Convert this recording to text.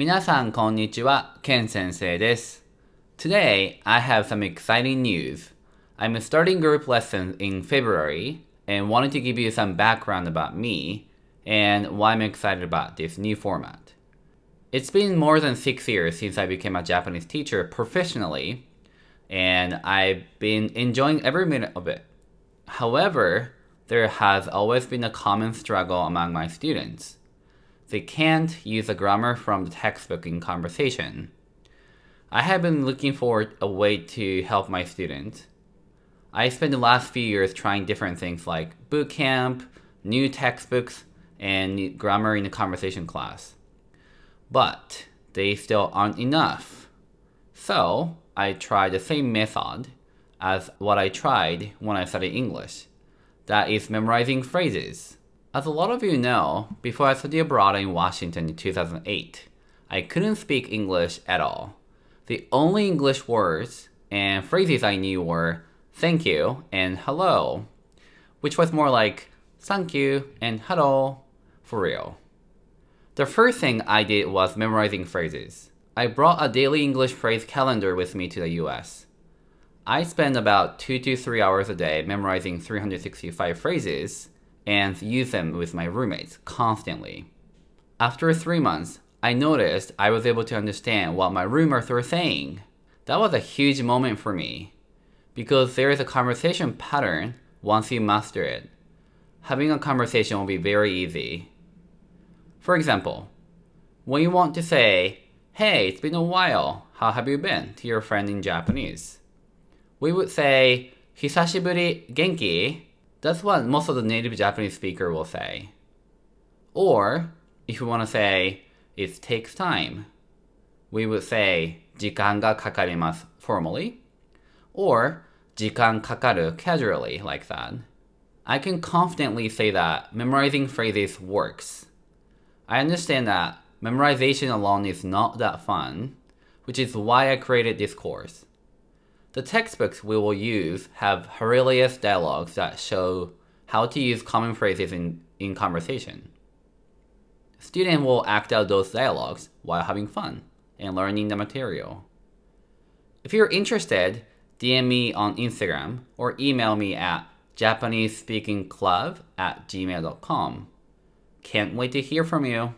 皆さんこんにちは、ケン先生です。Today, I have some exciting news. I'm starting group lessons in February and wanted to give you some background about me and why I'm excited about this new format. It's been more than six years since I became a Japanese teacher professionally, and I've been enjoying every minute of it. However, there has always been a common struggle among my students. they can't use the grammar from the textbook in conversation. I have been looking for a way to help my students. I spent the last few years trying different things like boot camp, new textbooks, and grammar in the conversation class. But they still aren't enough. So I tried the same method as what I tried when I studied English. That is memorizing phrases. As a lot of you know, before I studied abroad in Washington in 2008, I couldn't speak English at all. The only English words and phrases I knew were thank you and hello, which was more like thank you and hello for real. The first thing I did was memorizing phrases. I brought a daily English phrase calendar with me to the US. I spend about 2 to 3 hours a day memorizing 365 phrases and use them with my roommates constantly. After 3 months, I noticed I was able to understand what my roommates were saying. That was a huge moment for me because there is a conversation pattern once you master it. Having a conversation will be very easy. For example, when you want to say, Hey, it's been a while, how have you been? to your friend in Japanese, we would say, Hisashiburi genki. That's what most of the native Japanese speaker will say. Or, if you want to say, it takes time, we would say, 時間がかかります formally, or 時間かかる casually like that. I can confidently say that memorizing phrases works. I understand that memorization alone is not that fun, which is why I created this course. The textbooks we will use have hilarious dialogues that show how to use common phrases in, in conversation. Students will act out those dialogues while having fun and learning the material. If you're interested, DM me on Instagram or email me at japanesespeakingclub at gmail.com. Can't wait to hear from you.